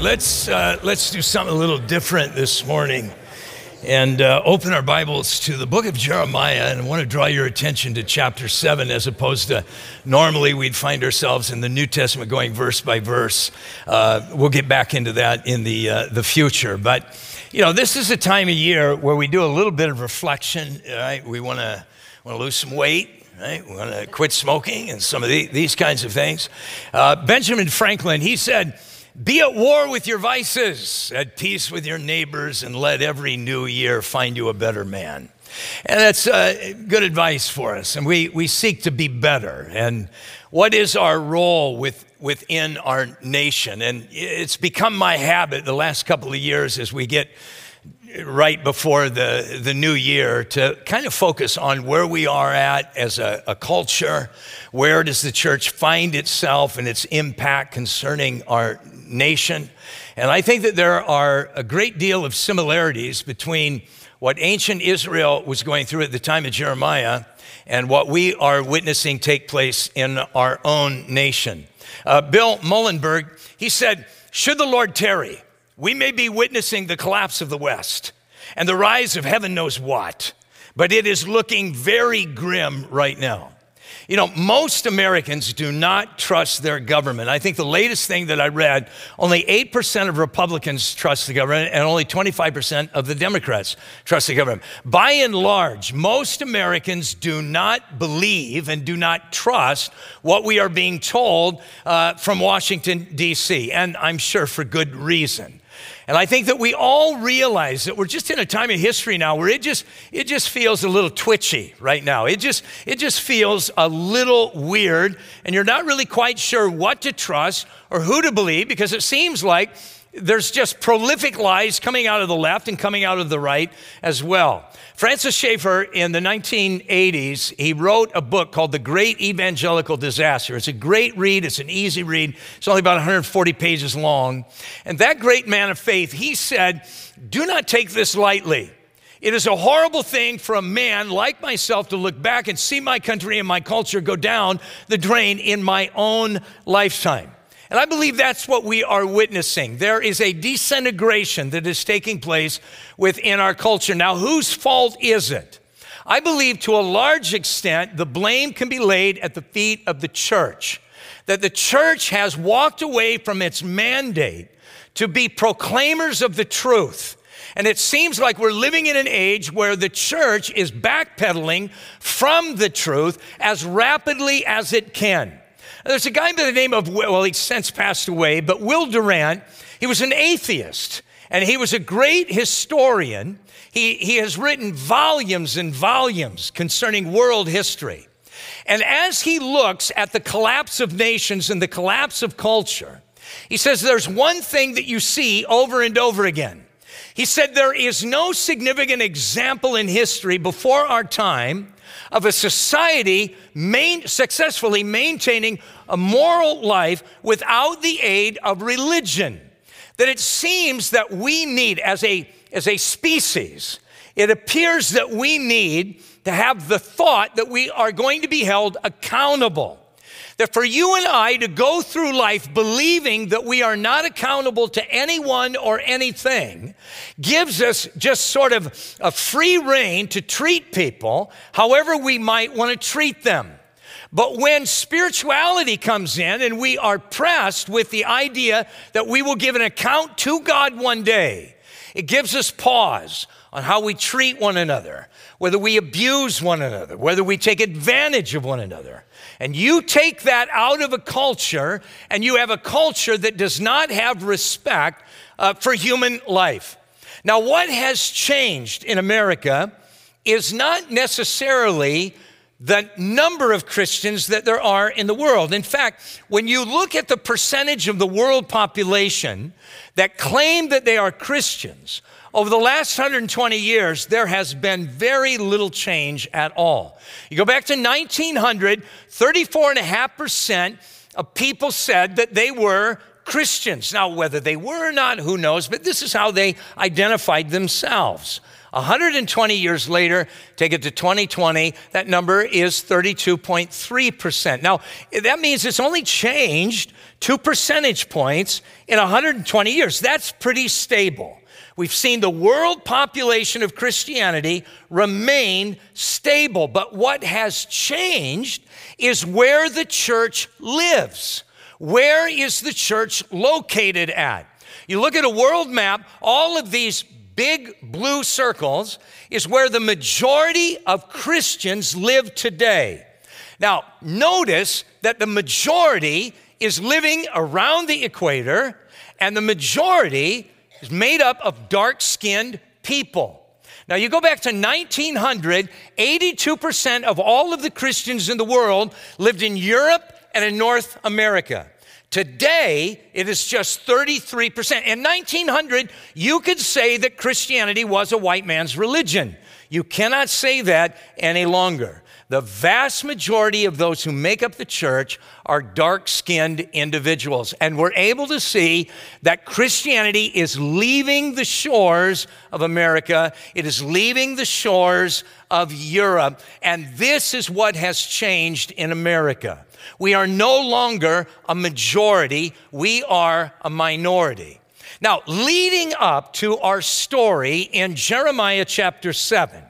let's uh, let's do something a little different this morning, and uh, open our Bibles to the book of Jeremiah. And I want to draw your attention to chapter seven, as opposed to normally we'd find ourselves in the New Testament going verse by verse. Uh, we'll get back into that in the uh, the future, but you know this is a time of year where we do a little bit of reflection. Right? We want to want to lose some weight. Right? We want to quit smoking and some of the, these kinds of things. Uh, Benjamin Franklin, he said, be at war with your vices, at peace with your neighbors, and let every new year find you a better man. And that's uh, good advice for us. And we, we seek to be better. And what is our role with, within our nation? And it's become my habit the last couple of years as we get right before the, the new year to kind of focus on where we are at as a, a, culture. Where does the church find itself and its impact concerning our nation? And I think that there are a great deal of similarities between what ancient Israel was going through at the time of Jeremiah and what we are witnessing take place in our own nation. Uh, Bill Muehlenberg, he said, Should the Lord tarry, we may be witnessing the collapse of the West and the rise of heaven knows what, but it is looking very grim right now. You know, most Americans do not trust their government. I think the latest thing that I read, only 8% of Republicans trust the government and only 25% of the Democrats trust the government. By and large, most Americans do not believe and do not trust what we are being told uh, from Washington, D.C., and I'm sure for good reason. And I think that we all realize that we're just in a time of history now where it just it just feels a little twitchy right now. It just it just feels a little weird and you're not really quite sure what to trust or who to believe because it seems like there's just prolific lies coming out of the left and coming out of the right as well. Francis Schaeffer in the 1980s, he wrote a book called The Great Evangelical Disaster. It's a great read, it's an easy read. It's only about 140 pages long. And that great man of faith, he said, "Do not take this lightly." It is a horrible thing for a man like myself to look back and see my country and my culture go down the drain in my own lifetime. And I believe that's what we are witnessing. There is a disintegration that is taking place within our culture. Now, whose fault is it? I believe to a large extent the blame can be laid at the feet of the church. That the church has walked away from its mandate to be proclaimers of the truth. And it seems like we're living in an age where the church is backpedaling from the truth as rapidly as it can. There's a guy by the name of, well, he's since passed away, but Will Durant, he was an atheist and he was a great historian. He, he has written volumes and volumes concerning world history. And as he looks at the collapse of nations and the collapse of culture, he says there's one thing that you see over and over again. He said there is no significant example in history before our time of a society main, successfully maintaining a moral life without the aid of religion. That it seems that we need, as a, as a species, it appears that we need to have the thought that we are going to be held accountable that for you and I to go through life believing that we are not accountable to anyone or anything gives us just sort of a free reign to treat people however we might want to treat them. But when spirituality comes in and we are pressed with the idea that we will give an account to God one day, it gives us pause on how we treat one another, whether we abuse one another, whether we take advantage of one another. And you take that out of a culture, and you have a culture that does not have respect uh, for human life. Now, what has changed in America is not necessarily the number of Christians that there are in the world. In fact, when you look at the percentage of the world population that claim that they are Christians, over the last 120 years, there has been very little change at all. You go back to 1900, 34.5% of people said that they were Christians. Now, whether they were or not, who knows, but this is how they identified themselves. 120 years later, take it to 2020, that number is 32.3%. Now, that means it's only changed two percentage points in 120 years. That's pretty stable. We've seen the world population of Christianity remain stable, but what has changed is where the church lives. Where is the church located at? You look at a world map, all of these big blue circles is where the majority of Christians live today. Now, notice that the majority is living around the equator, and the majority is made up of dark skinned people. Now, you go back to 1900, 82% of all of the Christians in the world lived in Europe and in North America. Today, it is just 33%. In 1900, you could say that Christianity was a white man's religion. You cannot say that any longer. The vast majority of those who make up the church are dark skinned individuals. And we're able to see that Christianity is leaving the shores of America, it is leaving the shores of Europe. And this is what has changed in America. We are no longer a majority, we are a minority. Now, leading up to our story in Jeremiah chapter 7,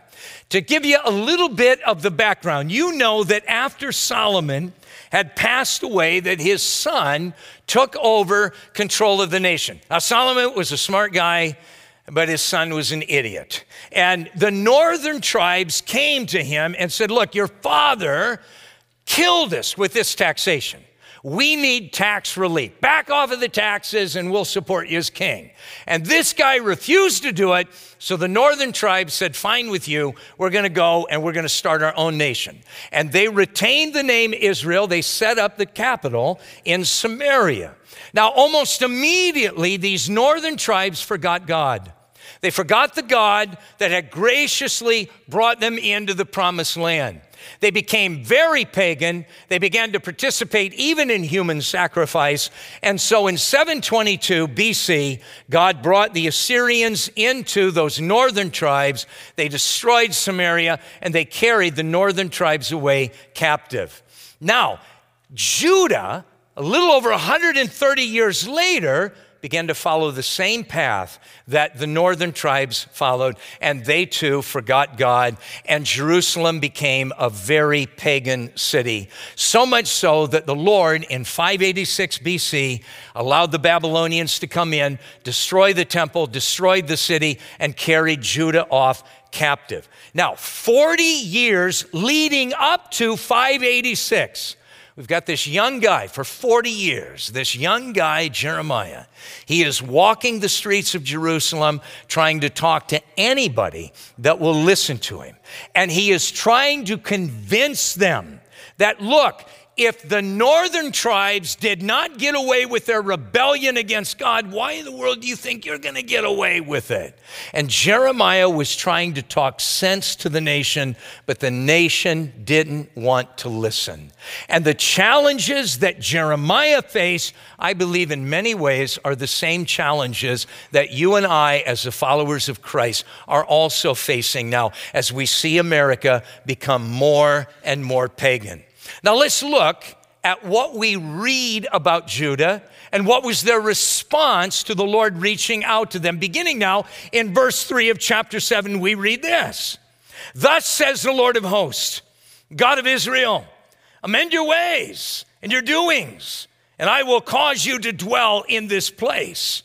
to give you a little bit of the background, you know that after Solomon had passed away, that his son took over control of the nation. Now, Solomon was a smart guy, but his son was an idiot. And the northern tribes came to him and said, Look, your father killed us with this taxation. We need tax relief. Back off of the taxes and we'll support you as king. And this guy refused to do it. So the northern tribes said, Fine with you. We're going to go and we're going to start our own nation. And they retained the name Israel. They set up the capital in Samaria. Now, almost immediately, these northern tribes forgot God. They forgot the God that had graciously brought them into the promised land. They became very pagan. They began to participate even in human sacrifice. And so in 722 BC, God brought the Assyrians into those northern tribes. They destroyed Samaria and they carried the northern tribes away captive. Now, Judah, a little over 130 years later, began to follow the same path that the northern tribes followed, and they too forgot God, and Jerusalem became a very pagan city. So much so that the Lord in 586 BC allowed the Babylonians to come in, destroy the temple, destroyed the city, and carried Judah off captive. Now, 40 years leading up to 586, We've got this young guy for 40 years, this young guy, Jeremiah. He is walking the streets of Jerusalem trying to talk to anybody that will listen to him. And he is trying to convince them that, look, if the northern tribes did not get away with their rebellion against God, why in the world do you think you're going to get away with it? And Jeremiah was trying to talk sense to the nation, but the nation didn't want to listen. And the challenges that Jeremiah faced, I believe in many ways, are the same challenges that you and I, as the followers of Christ, are also facing now as we see America become more and more pagan. Now let's look at what we read about Judah and what was their response to the Lord reaching out to them. Beginning now in verse 3 of chapter 7, we read this Thus says the Lord of hosts, God of Israel, amend your ways and your doings, and I will cause you to dwell in this place.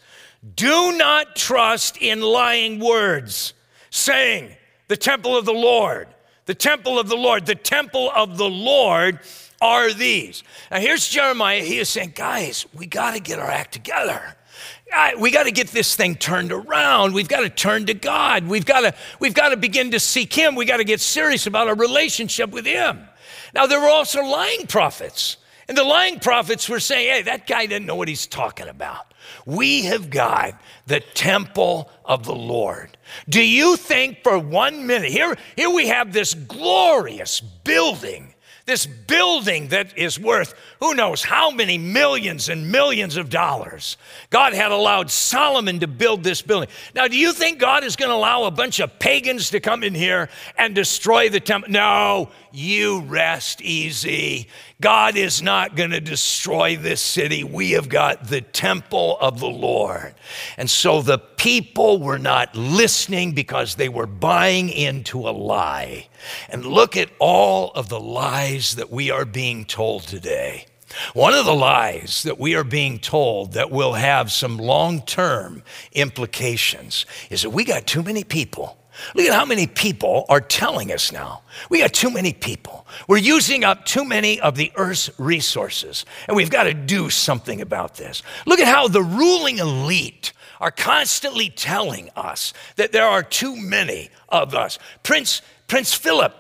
Do not trust in lying words, saying, The temple of the Lord the temple of the Lord, the temple of the Lord are these. Now, here's Jeremiah. He is saying, guys, we got to get our act together. We got to get this thing turned around. We've got to turn to God. We've got to, we've got to begin to seek Him. We got to get serious about our relationship with Him. Now, there were also lying prophets. And the lying prophets were saying, hey, that guy didn't know what he's talking about. We have got the temple of the Lord. Do you think for one minute, here, here we have this glorious building This building that is worth who knows how many millions and millions of dollars. God had allowed Solomon to build this building. Now, do you think God is going to allow a bunch of pagans to come in here and destroy the temple? No, you rest easy. God is not going to destroy this city. We have got the temple of the Lord. And so the people were not listening because they were buying into a lie. And look at all of the lies that we are being told today. One of the lies that we are being told that will have some long term implications is that we got too many people Look at how many people are telling us now. We got too many people. We're using up too many of the earth's resources, and we've got to do something about this. Look at how the ruling elite are constantly telling us that there are too many of us. Prince, Prince Philip,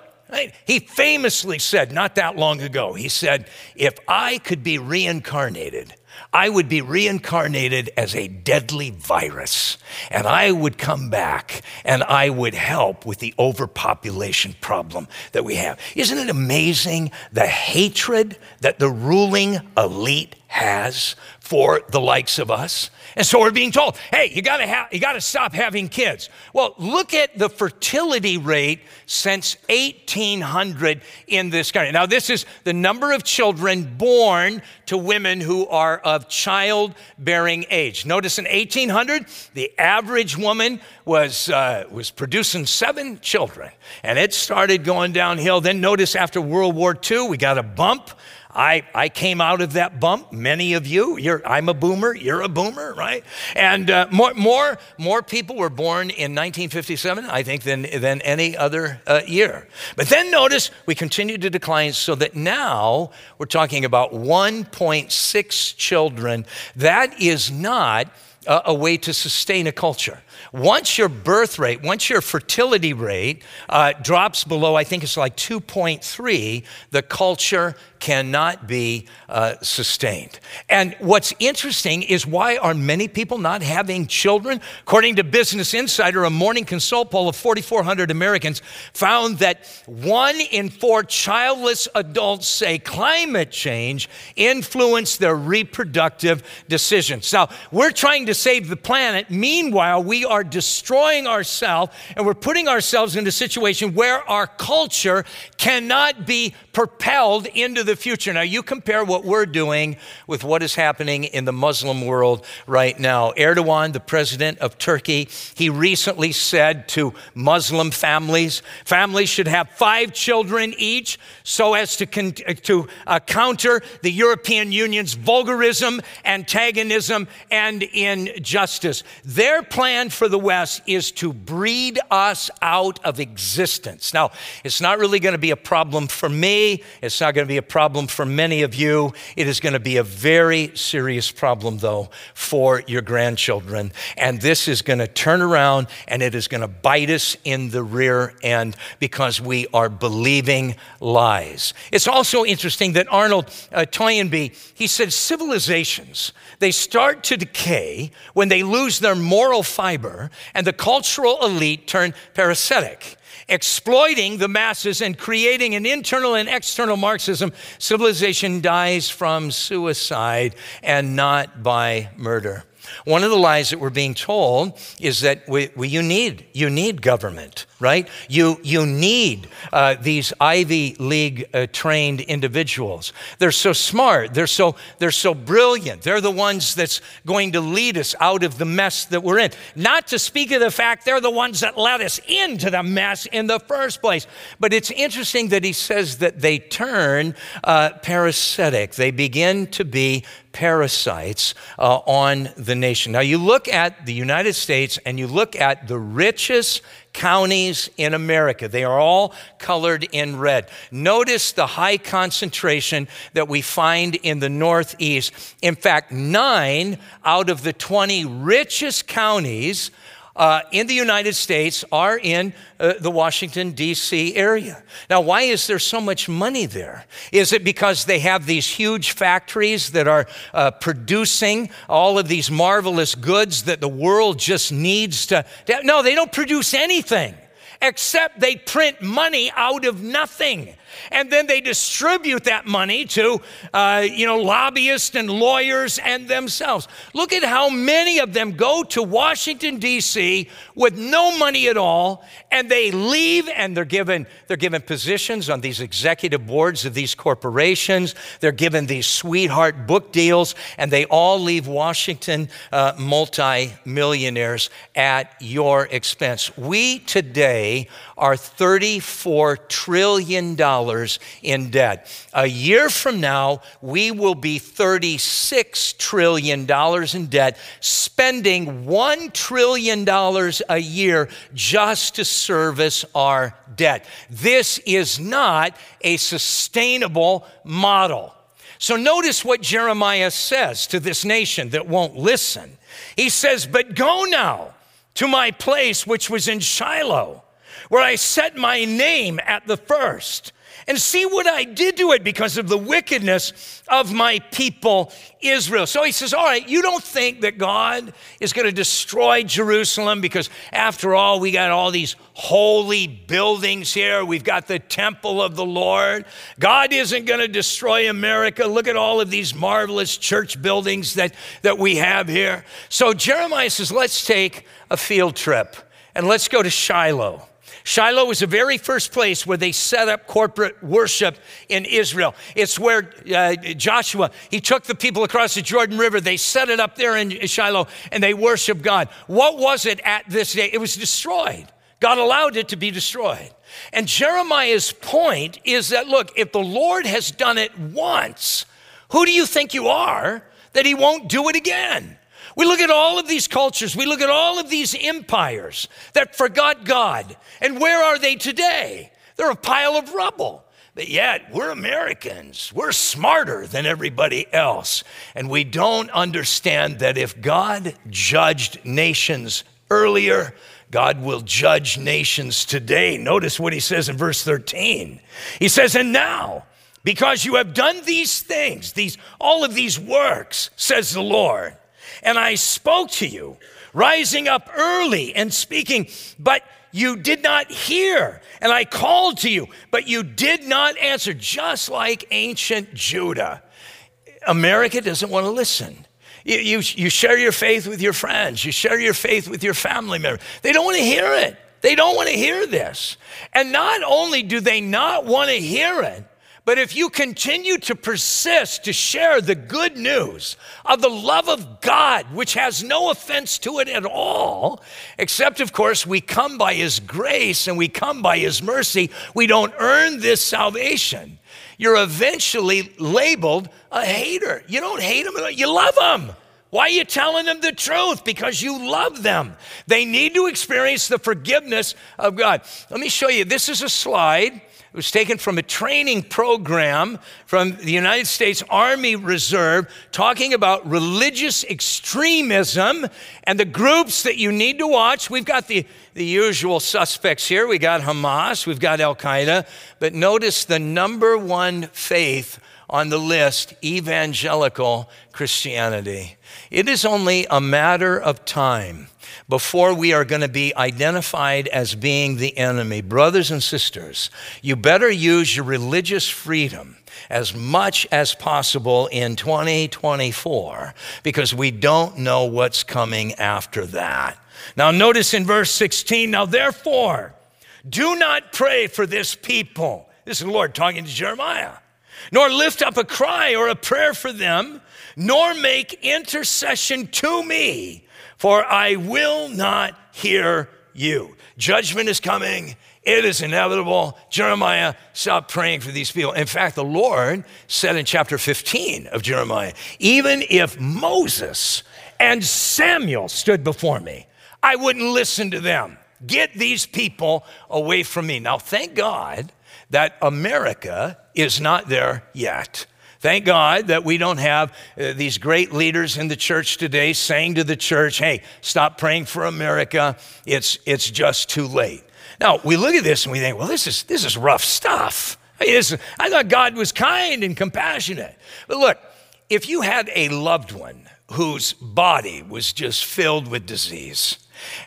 he famously said not that long ago, he said, If I could be reincarnated, I would be reincarnated as a deadly virus, and I would come back and I would help with the overpopulation problem that we have. Isn't it amazing the hatred that the ruling elite has for the likes of us? And so we're being told, hey, you gotta, ha- you gotta stop having kids. Well, look at the fertility rate since 1800 in this country. Now, this is the number of children born to women who are of childbearing age. Notice in 1800, the average woman was, uh, was producing seven children, and it started going downhill. Then notice after World War II, we got a bump. I, I came out of that bump. Many of you, you're, I'm a boomer, you're a boomer, right? And uh, more, more, more people were born in 1957, I think, than, than any other uh, year. But then notice we continue to decline so that now we're talking about 1.6 children. That is not a, a way to sustain a culture. Once your birth rate, once your fertility rate uh, drops below, I think it's like 2.3, the culture cannot be uh, sustained. And what's interesting is why are many people not having children? According to Business Insider, a morning consult poll of 4,400 Americans found that one in four childless adults say climate change influenced their reproductive decisions. Now, we're trying to save the planet. Meanwhile, we are destroying ourselves and we're putting ourselves in a situation where our culture cannot be propelled into the future. Now, you compare what we're doing with what is happening in the Muslim world right now. Erdogan, the president of Turkey, he recently said to Muslim families, families should have five children each so as to, con- to uh, counter the European Union's vulgarism, antagonism, and injustice. Their plan for the West is to breed us out of existence. Now, it's not really going to be a problem for me, it's not going to be a problem for many of you. It is going to be a very serious problem, though, for your grandchildren. And this is going to turn around and it is going to bite us in the rear end because we are believing lies. It's also interesting that Arnold uh, Toynbee, he said civilizations, they start to decay when they lose their moral fiber and the cultural elite turn parasitic exploiting the masses and creating an internal and external Marxism, civilization dies from suicide and not by murder. One of the lies that we're being told is that we, we, you, need, you need government, right? You, you need uh, these Ivy League uh, trained individuals. They're so smart, they're so, they're so brilliant. They're the ones that's going to lead us out of the mess that we're in. Not to speak of the fact they're the ones that led us into the mess in the first place. But it's interesting that he says that they turn uh, parasitic, they begin to be parasites uh, on the nation. Now, you look at the United States and you look at the richest counties in America. They are all colored in red. Notice the high concentration that we find in the Northeast. In fact, nine out of the 20 richest counties uh, in the United States are in uh, the Washington, D.C. area. Now, why is there so much money there? Is it because they have these huge factories that are uh, producing all of these marvelous goods that the world just needs to? to no, they don't produce anything except they print money out of nothing. And then they distribute that money to, uh, you know, lobbyists and lawyers and themselves. Look at how many of them go to Washington, D.C. with no money at all, and they leave and they're given, they're given positions on these executive boards of these corporations. They're given these sweetheart book deals, and they all leave Washington uh, multi millionaires at your expense. We today are $34 trillion in debt. A year from now, we will be $36 trillion in debt, spending $1 trillion a year just to service our debt. This is not a sustainable model. So notice what Jeremiah says to this nation that won't listen. He says, But go now to my place which was in Shiloh, where I set my name at the first and see what I did to it because of the wickedness of my people Israel. So he says, All right, you don't think that God is going to destroy Jerusalem because, after all, we got all these holy buildings here. We've got the temple of the Lord. God isn't going to destroy America. Look at all of these marvelous church buildings that, that we have here. So Jeremiah says, Let's take a field trip and let's go to Shiloh. Shiloh was the very first place where they set up corporate worship in Israel. It's where uh, Joshua, he took the people across the Jordan River, they set it up there in Shiloh, and they worshiped God. What was it at this day? It was destroyed. God allowed it to be destroyed. And Jeremiah's point is that look, if the Lord has done it once, who do you think you are that he won't do it again? We look at all of these cultures, we look at all of these empires that forgot God. And where are they today? They're a pile of rubble. But yet, we're Americans. We're smarter than everybody else. And we don't understand that if God judged nations earlier, God will judge nations today. Notice what he says in verse 13. He says, And now, because you have done these things, these, all of these works, says the Lord, and I spoke to you, rising up early and speaking, but you did not hear. And I called to you, but you did not answer, just like ancient Judah. America doesn't want to listen. You, you, you share your faith with your friends, you share your faith with your family members. They don't want to hear it. They don't want to hear this. And not only do they not want to hear it, but if you continue to persist to share the good news of the love of God, which has no offense to it at all, except, of course, we come by His grace and we come by His mercy, we don't earn this salvation. You're eventually labeled a hater. You don't hate them, you love them. Why are you telling them the truth? Because you love them. They need to experience the forgiveness of God. Let me show you. This is a slide it was taken from a training program from the United States Army Reserve talking about religious extremism and the groups that you need to watch. We've got the, the usual suspects here. We got Hamas, we've got Al Qaeda, but notice the number one faith on the list evangelical Christianity. It is only a matter of time before we are going to be identified as being the enemy. Brothers and sisters, you better use your religious freedom as much as possible in 2024 because we don't know what's coming after that. Now, notice in verse 16, now therefore, do not pray for this people. This is the Lord talking to Jeremiah. Nor lift up a cry or a prayer for them, nor make intercession to me for I will not hear you. Judgment is coming. It is inevitable. Jeremiah, stop praying for these people. In fact, the Lord said in chapter 15 of Jeremiah, even if Moses and Samuel stood before me, I wouldn't listen to them. Get these people away from me. Now, thank God that America is not there yet. Thank God that we don't have uh, these great leaders in the church today saying to the church, hey, stop praying for America. It's, it's just too late. Now, we look at this and we think, well, this is, this is rough stuff. I, mean, this, I thought God was kind and compassionate. But look, if you had a loved one whose body was just filled with disease,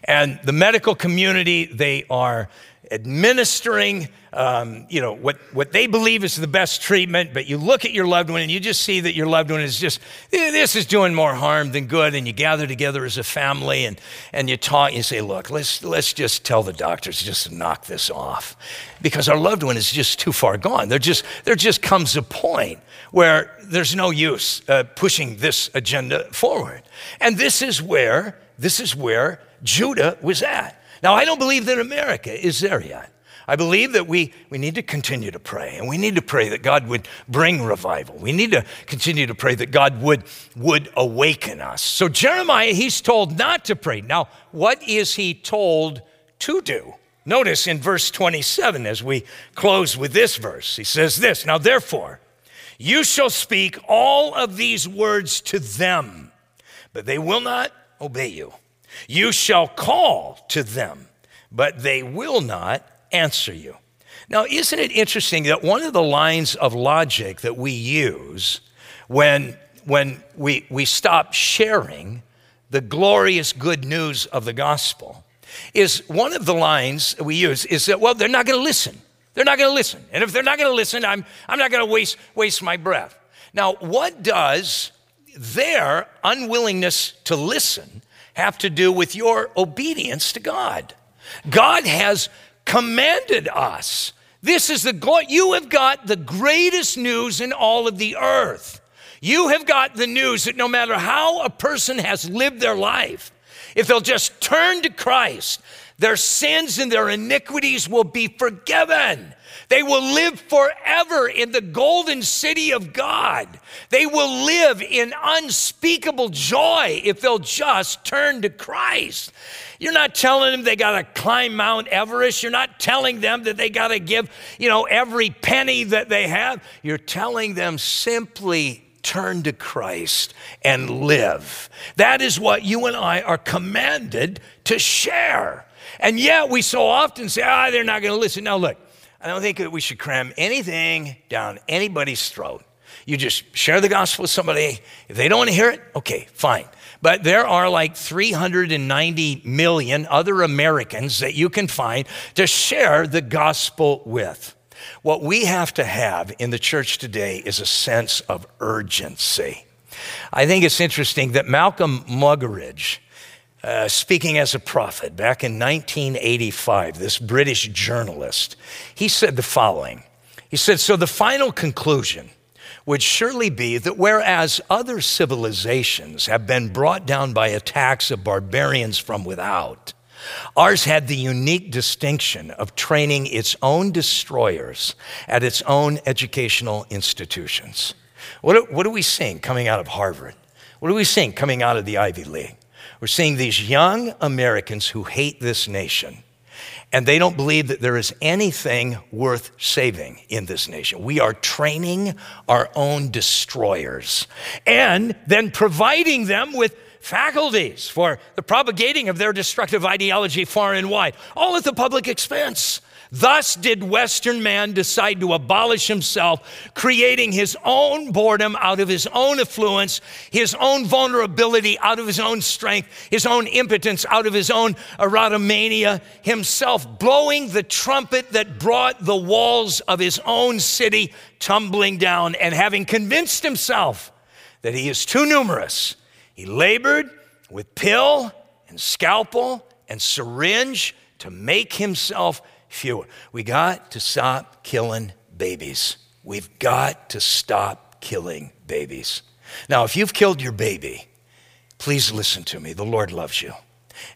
and the medical community, they are administering, um, you know, what, what they believe is the best treatment, but you look at your loved one and you just see that your loved one is just, this is doing more harm than good. And you gather together as a family and, and you talk, you say, look, let's, let's just tell the doctors just knock this off because our loved one is just too far gone. There just, there just comes a point where there's no use uh, pushing this agenda forward. And this is where, this is where Judah was at. Now, I don't believe that America is there yet. I believe that we, we need to continue to pray, and we need to pray that God would bring revival. We need to continue to pray that God would, would awaken us. So, Jeremiah, he's told not to pray. Now, what is he told to do? Notice in verse 27, as we close with this verse, he says this Now, therefore, you shall speak all of these words to them, but they will not obey you. You shall call to them, but they will not answer you. Now, isn't it interesting that one of the lines of logic that we use when, when we, we stop sharing the glorious good news of the gospel is one of the lines we use is that, well, they're not going to listen. They're not going to listen. And if they're not going to listen, I'm, I'm not going to waste, waste my breath. Now, what does their unwillingness to listen have to do with your obedience to God. God has commanded us. This is the you have got the greatest news in all of the earth. You have got the news that no matter how a person has lived their life, if they'll just turn to Christ, their sins and their iniquities will be forgiven. They will live forever in the golden city of God. They will live in unspeakable joy if they'll just turn to Christ. You're not telling them they got to climb Mount Everest. You're not telling them that they got to give, you know, every penny that they have. You're telling them simply turn to Christ and live. That is what you and I are commanded to share. And yet we so often say, ah, they're not going to listen. Now, look, I don't think that we should cram anything down anybody's throat. You just share the gospel with somebody. If they don't want to hear it, okay, fine. But there are like 390 million other Americans that you can find to share the gospel with. What we have to have in the church today is a sense of urgency. I think it's interesting that Malcolm Muggeridge, uh, speaking as a prophet back in 1985, this British journalist, he said the following. He said, So the final conclusion would surely be that whereas other civilizations have been brought down by attacks of barbarians from without, ours had the unique distinction of training its own destroyers at its own educational institutions. What are, what are we seeing coming out of Harvard? What are we seeing coming out of the Ivy League? We're seeing these young Americans who hate this nation, and they don't believe that there is anything worth saving in this nation. We are training our own destroyers and then providing them with faculties for the propagating of their destructive ideology far and wide, all at the public expense. Thus did Western man decide to abolish himself, creating his own boredom out of his own affluence, his own vulnerability out of his own strength, his own impotence out of his own erotomania, himself blowing the trumpet that brought the walls of his own city tumbling down, and having convinced himself that he is too numerous, he labored with pill and scalpel and syringe to make himself fewer. We got to stop killing babies. We've got to stop killing babies. Now, if you've killed your baby, please listen to me. The Lord loves you,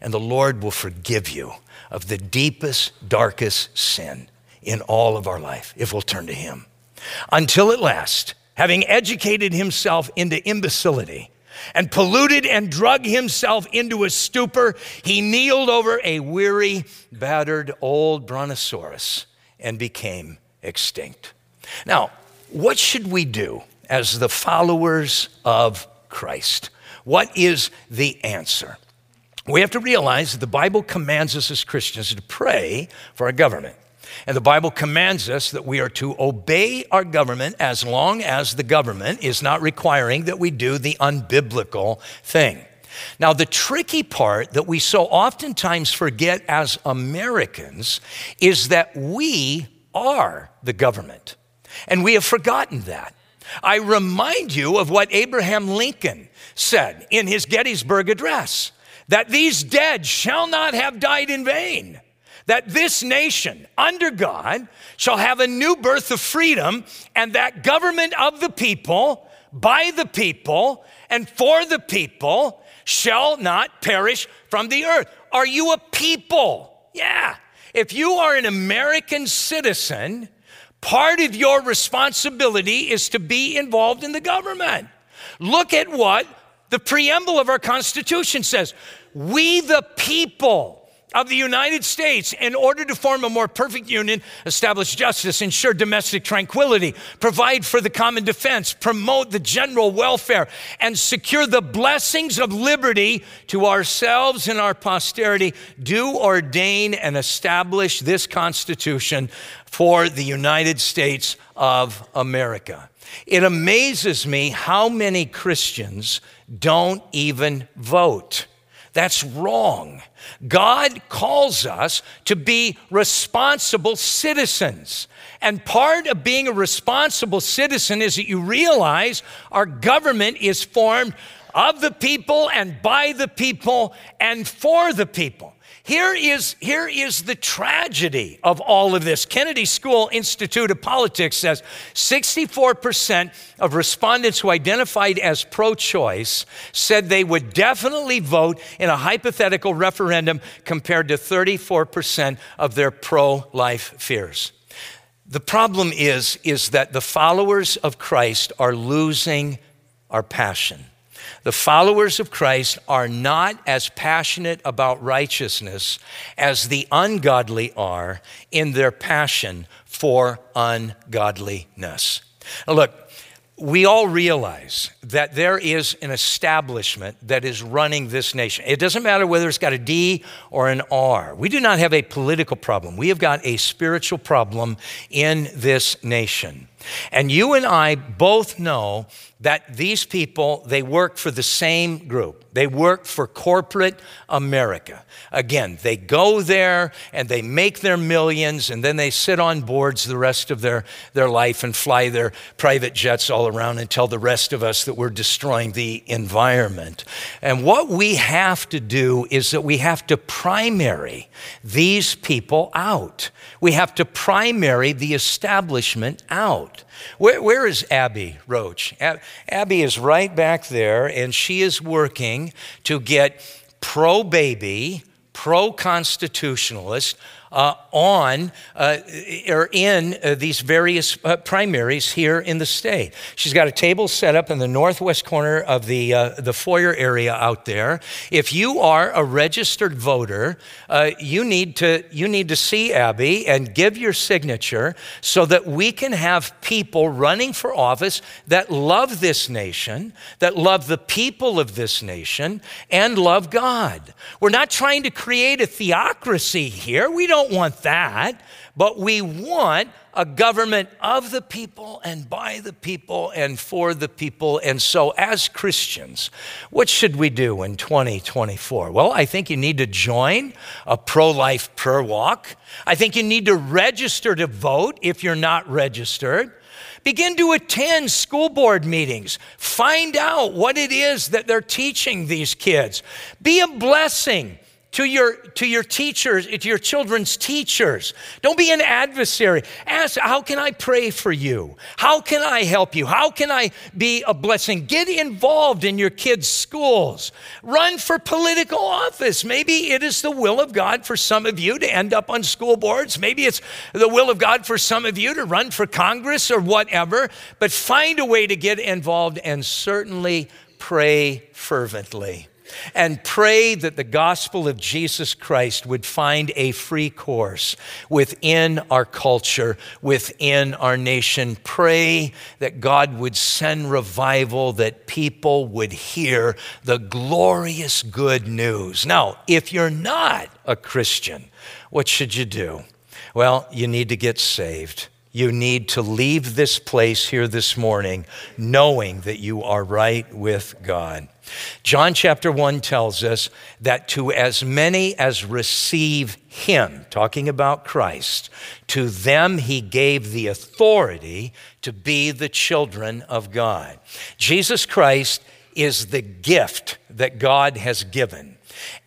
and the Lord will forgive you of the deepest, darkest sin in all of our life if we'll turn to Him. Until at last, having educated himself into imbecility, and polluted and drug himself into a stupor, he kneeled over a weary, battered old brontosaurus and became extinct. Now, what should we do as the followers of Christ? What is the answer? We have to realize that the Bible commands us as Christians to pray for our government. And the Bible commands us that we are to obey our government as long as the government is not requiring that we do the unbiblical thing. Now, the tricky part that we so oftentimes forget as Americans is that we are the government. And we have forgotten that. I remind you of what Abraham Lincoln said in his Gettysburg Address that these dead shall not have died in vain, that this nation under God shall have a new birth of freedom, and that government of the people, by the people, and for the people shall not perish from the earth. Are you a people? Yeah. If you are an American citizen, part of your responsibility is to be involved in the government. Look at what the preamble of our Constitution says We, the people, of the United States in order to form a more perfect union, establish justice, ensure domestic tranquility, provide for the common defense, promote the general welfare, and secure the blessings of liberty to ourselves and our posterity, do ordain and establish this Constitution for the United States of America. It amazes me how many Christians don't even vote. That's wrong. God calls us to be responsible citizens. And part of being a responsible citizen is that you realize our government is formed of the people and by the people and for the people. Here is, here is the tragedy of all of this. Kennedy School Institute of Politics says 64% of respondents who identified as pro choice said they would definitely vote in a hypothetical referendum compared to 34% of their pro life fears. The problem is, is that the followers of Christ are losing our passion. The followers of Christ are not as passionate about righteousness as the ungodly are in their passion for ungodliness. Now, look, we all realize that there is an establishment that is running this nation. It doesn't matter whether it's got a D or an R. We do not have a political problem. We have got a spiritual problem in this nation. And you and I both know that these people, they work for the same group. They work for corporate America. Again, they go there and they make their millions and then they sit on boards the rest of their, their life and fly their private jets all around and tell the rest of us that we're destroying the environment. And what we have to do is that we have to primary these people out. We have to primary the establishment out. Where, where is Abby Roach? Ab- Abby is right back there, and she is working to get pro baby, pro constitutionalist, uh, on uh, or in uh, these various uh, primaries here in the state. She's got a table set up in the northwest corner of the, uh, the foyer area out there. If you are a registered voter, uh, you, need to, you need to see Abby and give your signature so that we can have people running for office that love this nation, that love the people of this nation, and love God. We're not trying to create a theocracy here. We don't don't want that, but we want a government of the people and by the people and for the people. And so, as Christians, what should we do in 2024? Well, I think you need to join a pro life prayer walk. I think you need to register to vote if you're not registered. Begin to attend school board meetings. Find out what it is that they're teaching these kids. Be a blessing to your, to your teachers, to your children's teachers. Don't be an adversary. Ask, how can I pray for you? How can I help you? How can I be a blessing? Get involved in your kids' schools. Run for political office. Maybe it is the will of God for some of you to end up on school boards. Maybe it's the will of God for some of you to run for Congress or whatever. But find a way to get involved and certainly pray fervently and pray that the gospel of Jesus Christ would find a free course within our culture, within our nation. Pray that God would send revival, that people would hear the glorious good news. Now, if you're not a Christian, what should you do? Well, you need to get saved. You need to leave this place here this morning knowing that you are right with God. John chapter 1 tells us that to as many as receive him, talking about Christ, to them he gave the authority to be the children of God. Jesus Christ is the gift that God has given.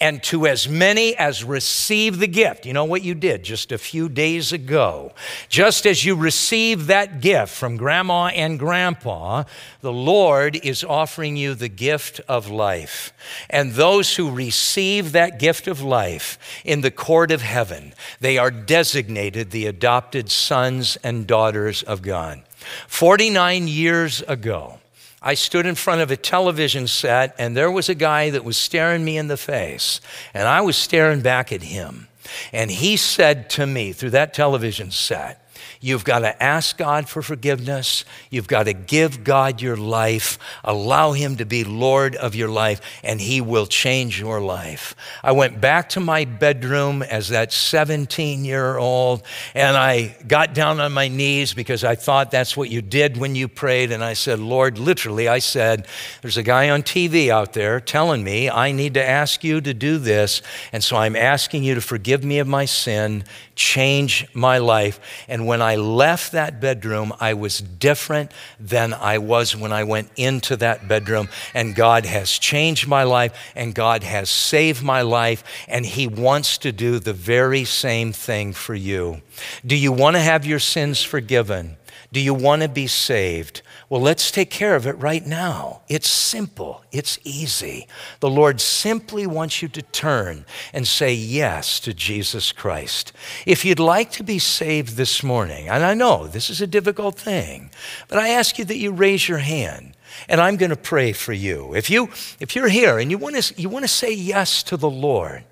And to as many as receive the gift, you know what you did just a few days ago. Just as you received that gift from grandma and grandpa, the Lord is offering you the gift of life. And those who receive that gift of life in the court of heaven, they are designated the adopted sons and daughters of God. 49 years ago, I stood in front of a television set and there was a guy that was staring me in the face, and I was staring back at him. And he said to me through that television set, You've got to ask God for forgiveness. You've got to give God your life. Allow Him to be Lord of your life, and He will change your life. I went back to my bedroom as that 17 year old, and I got down on my knees because I thought that's what you did when you prayed. And I said, Lord, literally, I said, There's a guy on TV out there telling me I need to ask you to do this. And so I'm asking you to forgive me of my sin, change my life. And when I left that bedroom, I was different than I was when I went into that bedroom. And God has changed my life, and God has saved my life, and He wants to do the very same thing for you. Do you want to have your sins forgiven? Do you want to be saved? Well, let's take care of it right now. It's simple, it's easy. The Lord simply wants you to turn and say yes to Jesus Christ. If you'd like to be saved this morning, and I know this is a difficult thing, but I ask you that you raise your hand and I'm going to pray for you. If you if you're here and you want to you want to say yes to the Lord,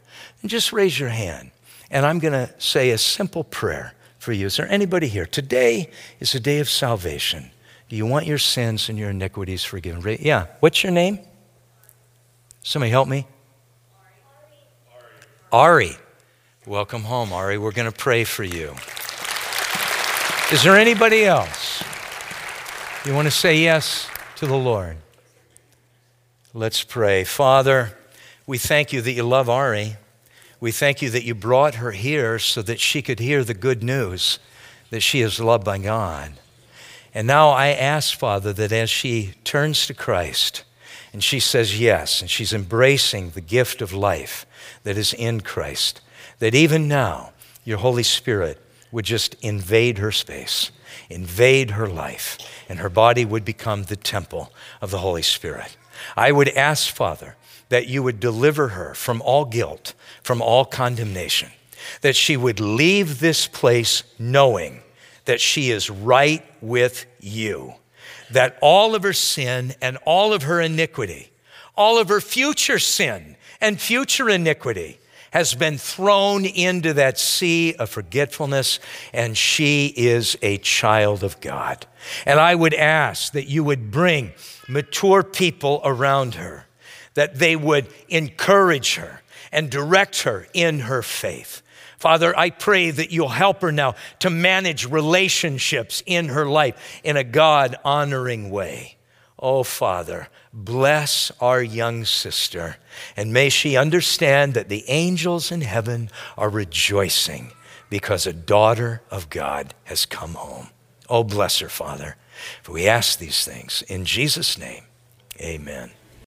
then just raise your hand and I'm going to say a simple prayer for you. Is there anybody here? Today is a day of salvation. Do you want your sins and your iniquities forgiven? Yeah. What's your name? Somebody help me. Ari. Ari. Welcome home, Ari. We're going to pray for you. Is there anybody else? You want to say yes to the Lord? Let's pray. Father, we thank you that you love Ari. We thank you that you brought her here so that she could hear the good news that she is loved by God. And now I ask, Father, that as she turns to Christ and she says yes, and she's embracing the gift of life that is in Christ, that even now your Holy Spirit would just invade her space, invade her life, and her body would become the temple of the Holy Spirit. I would ask, Father, that you would deliver her from all guilt, from all condemnation, that she would leave this place knowing that she is right with you, that all of her sin and all of her iniquity, all of her future sin and future iniquity, has been thrown into that sea of forgetfulness, and she is a child of God. And I would ask that you would bring mature people around her, that they would encourage her and direct her in her faith. Father, I pray that you'll help her now to manage relationships in her life in a God honoring way. Oh, Father, bless our young sister, and may she understand that the angels in heaven are rejoicing because a daughter of God has come home. Oh, bless her, Father. For we ask these things in Jesus' name. Amen.